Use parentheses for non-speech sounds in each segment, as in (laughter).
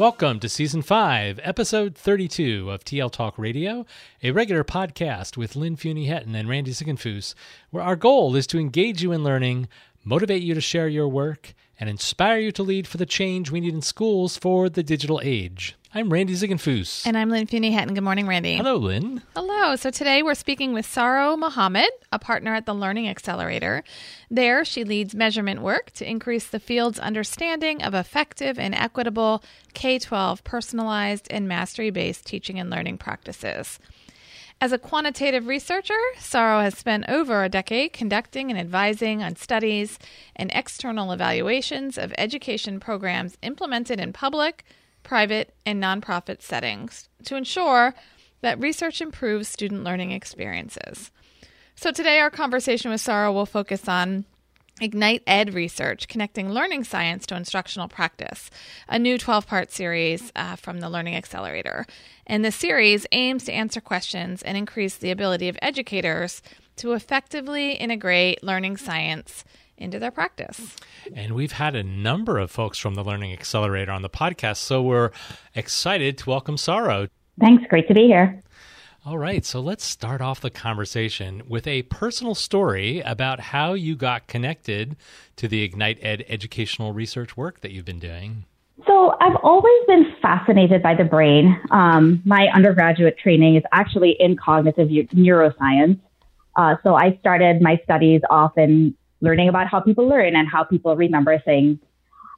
Welcome to Season 5, Episode 32 of TL Talk Radio, a regular podcast with Lynn Fuini-Hetten and Randy Ziegenfuss, where our goal is to engage you in learning, motivate you to share your work, and inspire you to lead for the change we need in schools for the digital age. I'm Randy Ziegenfuss. And I'm Lynn Fuini-Hetten. Good morning, Randy. Hello, Lynn. Hello. So today we're speaking with Saro Mohammed, a partner at the Learning Accelerator. There, she leads measurement work to increase the field's understanding of effective and equitable K 12 personalized and mastery based teaching and learning practices. As a quantitative researcher, Saro has spent over a decade conducting and advising on studies and external evaluations of education programs implemented in public, private, and nonprofit settings to ensure that research improves student learning experiences. So, today our conversation with Saro will focus on IgnitED Research, connecting learning science to instructional practice, a new 12 part series uh, from the Learning Accelerator. And the series aims to answer questions and increase the ability of educators to effectively integrate learning science into their practice. And we've had a number of folks from the Learning Accelerator on the podcast, so we're excited to welcome Saro. Thanks. Great to be here. All right, so let's start off the conversation with a personal story about how you got connected to the IgnitED educational research work that you've been doing. So, I've always been fascinated by the brain. Um, my undergraduate training is actually in cognitive neuroscience. Uh, so, I started my studies off in learning about how people learn and how people remember things.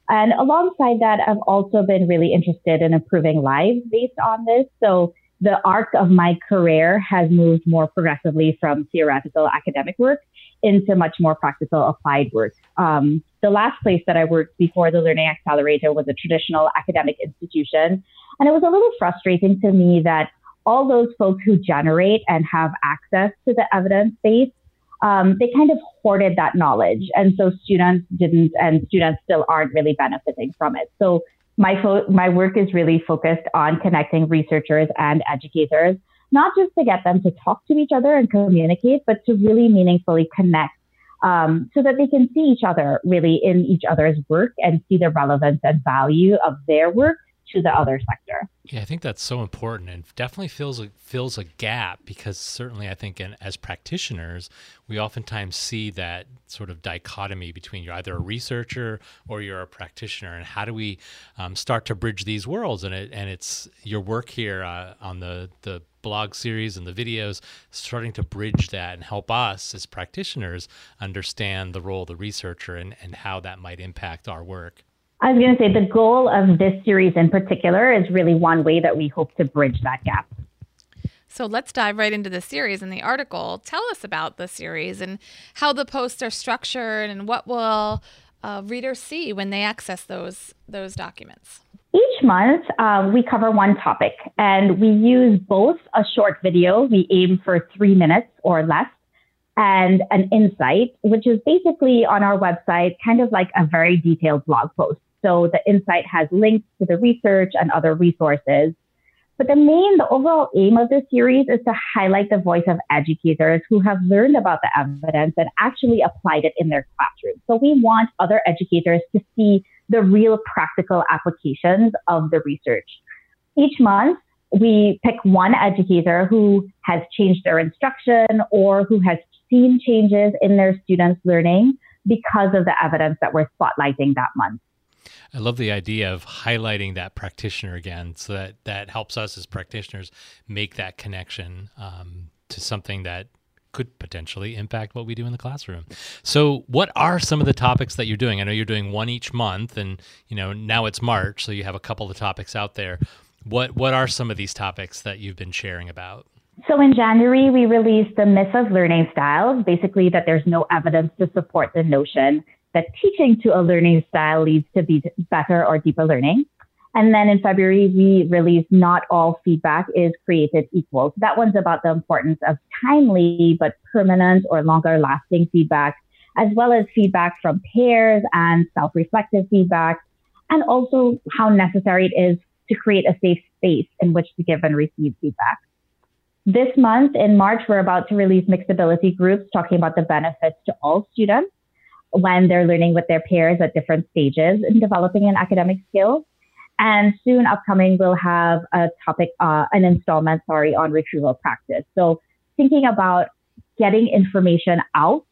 And alongside that, I've also been really interested in improving lives based on this. So, the arc of my career has moved more progressively from theoretical academic work into much more practical applied work. Um, the last place that I worked before the Learning Accelerator was a traditional academic institution. And it was a little frustrating to me that all those folks who generate and have access to the evidence base, um, they kind of hoarded that knowledge. And so students didn't, and students still aren't really benefiting from it. So my fo- my work is really focused on connecting researchers and educators, not just to get them to talk to each other and communicate, but to really meaningfully connect, um, so that they can see each other really in each other's work and see the relevance and value of their work to the other sector. Yeah, I think that's so important and definitely fills a, fills a gap because certainly I think in, as practitioners, we oftentimes see that sort of dichotomy between you're either a researcher or you're a practitioner. And how do we um, start to bridge these worlds? And, it, and it's your work here uh, on the, the blog series and the videos starting to bridge that and help us as practitioners understand the role of the researcher and, and how that might impact our work. I was going to say the goal of this series in particular is really one way that we hope to bridge that gap. So let's dive right into the series and the article. Tell us about the series and how the posts are structured and what will uh, readers see when they access those those documents. Each month, uh, we cover one topic, and we use both a short video. We aim for three minutes or less, and an insight, which is basically on our website, kind of like a very detailed blog post. So the insight has links to the research and other resources. But the main, the overall aim of this series is to highlight the voice of educators who have learned about the evidence and actually applied it in their classroom. So we want other educators to see the real practical applications of the research. Each month, we pick one educator who has changed their instruction or who has seen changes in their students' learning because of the evidence that we're spotlighting that month. I love the idea of highlighting that practitioner again, so that that helps us as practitioners make that connection um, to something that could potentially impact what we do in the classroom. So, what are some of the topics that you're doing? I know you're doing one each month, and you know now it's March, so you have a couple of topics out there. What what are some of these topics that you've been sharing about? So in January, we released the myth of learning styles, basically that there's no evidence to support the notion that teaching to a learning style leads to be better or deeper learning. And then in February, we released Not All Feedback is Created Equal. So that one's about the importance of timely but permanent or longer lasting feedback, as well as feedback from peers and self reflective feedback, and also how necessary it is to create a safe space in which to give and receive feedback. This month in March, we're about to release mixed ability groups talking about the benefits to all students when they're learning with their peers at different stages in developing an academic skill. And soon upcoming, we'll have a topic, uh, an installment, sorry, on retrieval practice. So thinking about getting information out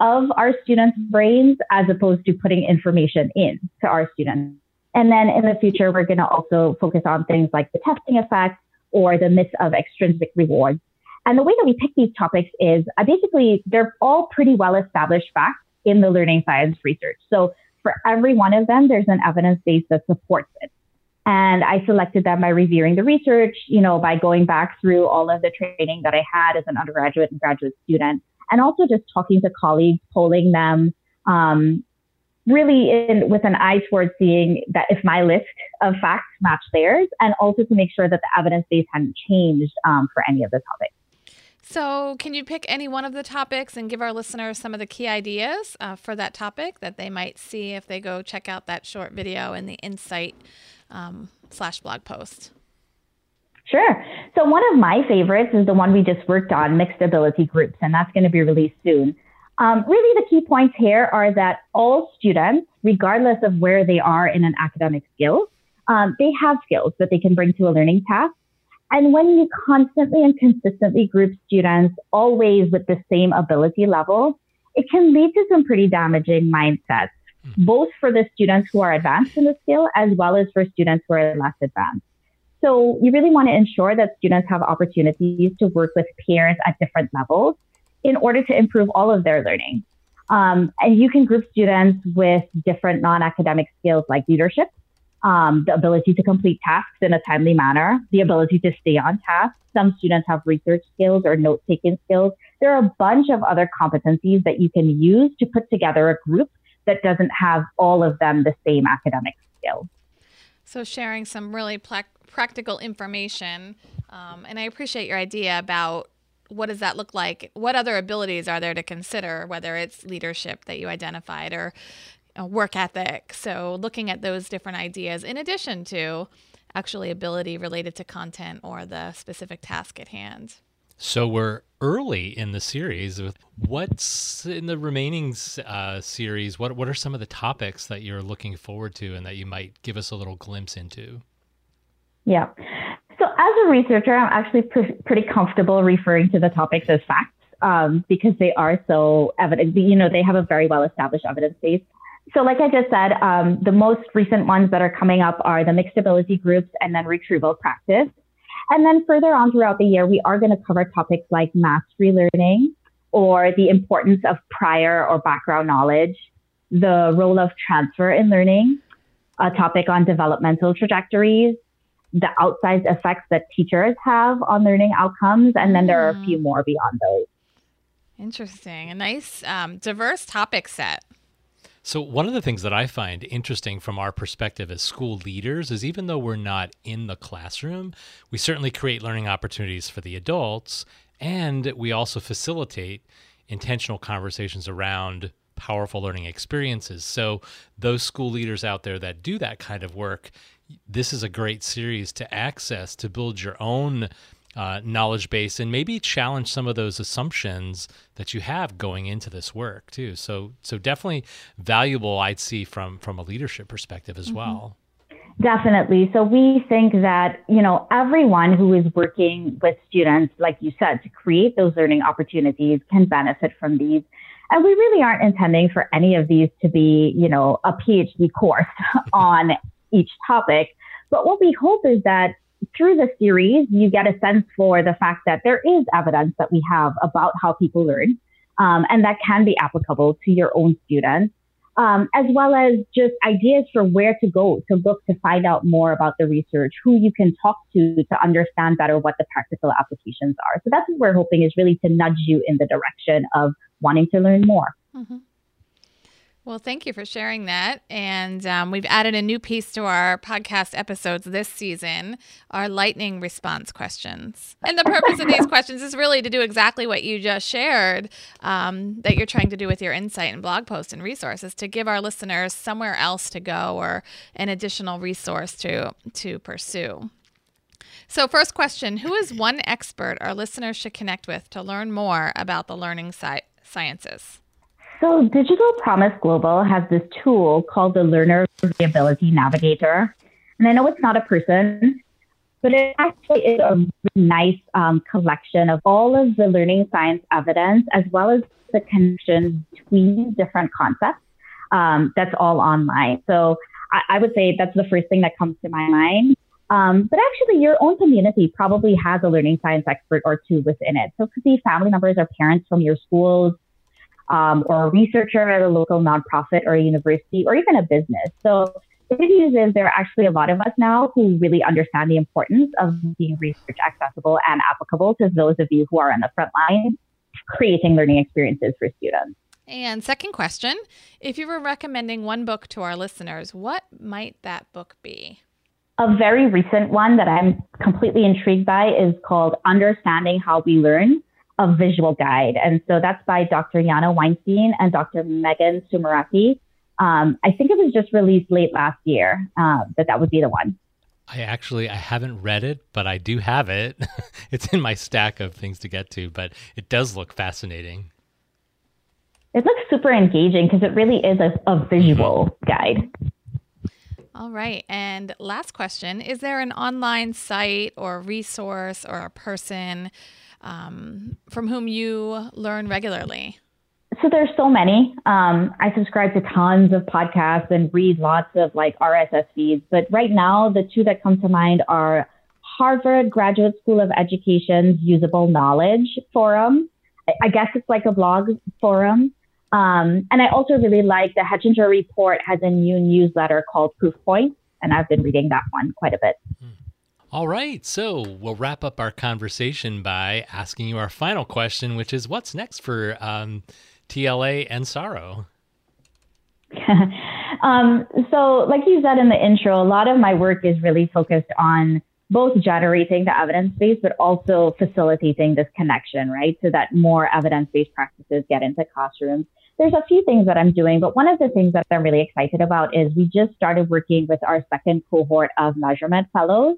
of our students' brains as opposed to putting information in to our students. And then in the future, we're going to also focus on things like the testing effect or the myth of extrinsic rewards. And the way that we pick these topics is uh, basically they're all pretty well established facts in the learning science research. So for every one of them, there's an evidence base that supports it. And I selected them by reviewing the research, you know, by going back through all of the training that I had as an undergraduate and graduate student, and also just talking to colleagues, polling them, um, really in, with an eye towards seeing that if my list of facts matched theirs, and also to make sure that the evidence base hadn't changed um, for any of the topics. So, can you pick any one of the topics and give our listeners some of the key ideas uh, for that topic that they might see if they go check out that short video in the Insight um, slash blog post? Sure. So, one of my favorites is the one we just worked on, mixed ability groups, and that's going to be released soon. Um, really, the key points here are that all students, regardless of where they are in an academic skill, um, they have skills that they can bring to a learning task. And when you constantly and consistently group students always with the same ability level, it can lead to some pretty damaging mindsets, hmm. both for the students who are advanced in the skill as well as for students who are less advanced. So you really want to ensure that students have opportunities to work with peers at different levels in order to improve all of their learning. Um, and you can group students with different non-academic skills like leadership, um, the ability to complete tasks in a timely manner, the ability to stay on task. Some students have research skills or note-taking skills. There are a bunch of other competencies that you can use to put together a group that doesn't have all of them the same academic skills. So sharing some really practical information, um, and I appreciate your idea about what does that look like? What other abilities are there to consider, whether it's leadership that you identified or work ethic? So, looking at those different ideas in addition to actually ability related to content or the specific task at hand. So we're early in the series. With what's in the remaining uh, series? What what are some of the topics that you're looking forward to, and that you might give us a little glimpse into? Yeah. So as a researcher, I'm actually pr- pretty comfortable referring to the topics as facts um, because they are so evident. You know, they have a very well established evidence base. So, like I just said, um, the most recent ones that are coming up are the mixed ability groups and then retrieval practice. And then further on throughout the year, we are going to cover topics like mastery learning or the importance of prior or background knowledge, the role of transfer in learning, a topic on developmental trajectories, the outsized effects that teachers have on learning outcomes. And then there are a few mm. more beyond those. Interesting. A nice, um, diverse topic set. So, one of the things that I find interesting from our perspective as school leaders is even though we're not in the classroom, we certainly create learning opportunities for the adults, and we also facilitate intentional conversations around powerful learning experiences. So, those school leaders out there that do that kind of work, this is a great series to access to build your own uh, knowledge base and maybe challenge some of those assumptions that you have going into this work too. So so definitely valuable I'd see from from a leadership perspective as mm-hmm. well. Definitely. So we think that, you know, everyone who is working with students, like you said, to create those learning opportunities can benefit from these. And we really aren't intending for any of these to be, you know, a PhD course (laughs) on each topic. But what we hope is that through the series, you get a sense for the fact that there is evidence that we have about how people learn, um, and that can be applicable to your own students um, as well as just ideas for where to go to look to find out more about the research, who you can talk to to understand better what the practical applications are. So that's what we're hoping is really to nudge you in the direction of wanting to learn more. Mm-hmm. Well, thank you for sharing that. And um, we've added a new piece to our podcast episodes this season our lightning response questions. And the purpose of these questions is really to do exactly what you just shared um, that you're trying to do with your insight and blog post and resources to give our listeners somewhere else to go or an additional resource to, to pursue. So, first question Who is one expert our listeners should connect with to learn more about the learning sci- sciences? So, Digital Promise Global has this tool called the Learner Variability Navigator. And I know it's not a person, but it actually is a really nice um, collection of all of the learning science evidence as well as the connections between different concepts. Um, that's all online. So, I, I, would say that's the first thing that comes to my mind. Um, but actually, your own community probably has a learning science expert or two within it. So it could be family members or parents from your schools, um, or a researcher at a local nonprofit or a university or even a business. So the good news is there are actually a lot of us now who really understand the importance of being research accessible and applicable to those of you who are on the front line creating learning experiences for students. And second question if you were recommending one book to our listeners, what might that book be? A very recent one that I'm completely intrigued by is called Understanding How We Learn a visual guide. And so that's by Dr. Yana Weinstein and Dr. Megan Sumeracki. Um, I think it was just released late last year, uh, that that would be the one. I actually I haven't read it, but I do have it. (laughs) it's in my stack of things to get to, but it does look fascinating. It looks super engaging because it really is a, a visual mm-hmm. guide. All right. And last question Is there an online site or resource or a person um, from whom you learn regularly? So there's so many. Um, I subscribe to tons of podcasts and read lots of like RSS feeds. But right now, the two that come to mind are Harvard Graduate School of Education's Usable Knowledge Forum. I guess it's like a blog forum. Um, and I also really like the Hechinger Report has a new newsletter called Proof Points, and I've been reading that one quite a bit. Hmm. All right, so we'll wrap up our conversation by asking you our final question, which is what's next for um, TLA and Saro? (laughs) um, so, like you said in the intro, a lot of my work is really focused on both generating the evidence base, but also facilitating this connection, right? So that more evidence based practices get into classrooms. There's a few things that I'm doing, but one of the things that I'm really excited about is we just started working with our second cohort of measurement fellows.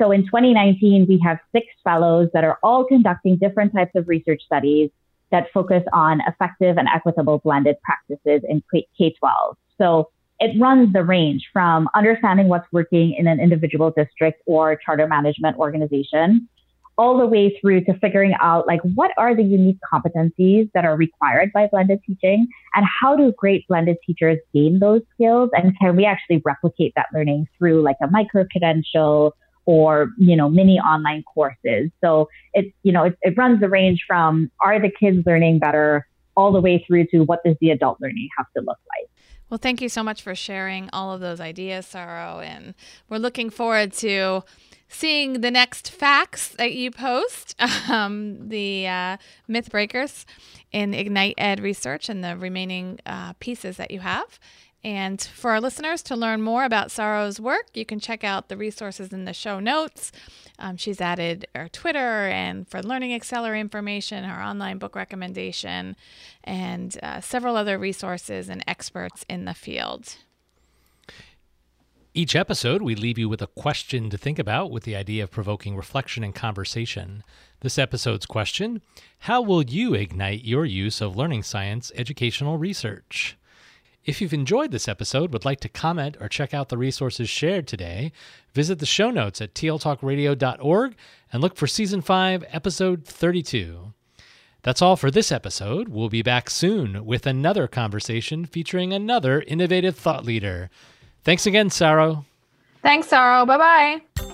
So in 2019, we have six fellows that are all conducting different types of research studies that focus on effective and equitable blended practices in K 12. So it runs the range from understanding what's working in an individual district or charter management organization all the way through to figuring out like what are the unique competencies that are required by blended teaching and how do great blended teachers gain those skills and can we actually replicate that learning through like a micro credential or you know mini online courses. So it you know it, it runs the range from are the kids learning better all the way through to what does the adult learning have to look like? Well thank you so much for sharing all of those ideas Saro and we're looking forward to seeing the next facts that you post (laughs) um, the uh, myth breakers in IgnitED research and the remaining uh, pieces that you have and for our listeners to learn more about Saro's work, you can check out the resources in the show notes. Um, she's added her Twitter and for Learning Accelerate information, her online book recommendation, and uh, several other resources and experts in the field. Each episode, we leave you with a question to think about with the idea of provoking reflection and conversation. This episode's question How will you ignite your use of learning science educational research? If you've enjoyed this episode, would like to comment or check out the resources shared today, visit the show notes at tltalkradio.org and look for season 5, episode 32. That's all for this episode. We'll be back soon with another conversation featuring another innovative thought leader. Thanks again, Saro. Thanks, Saro. Bye bye.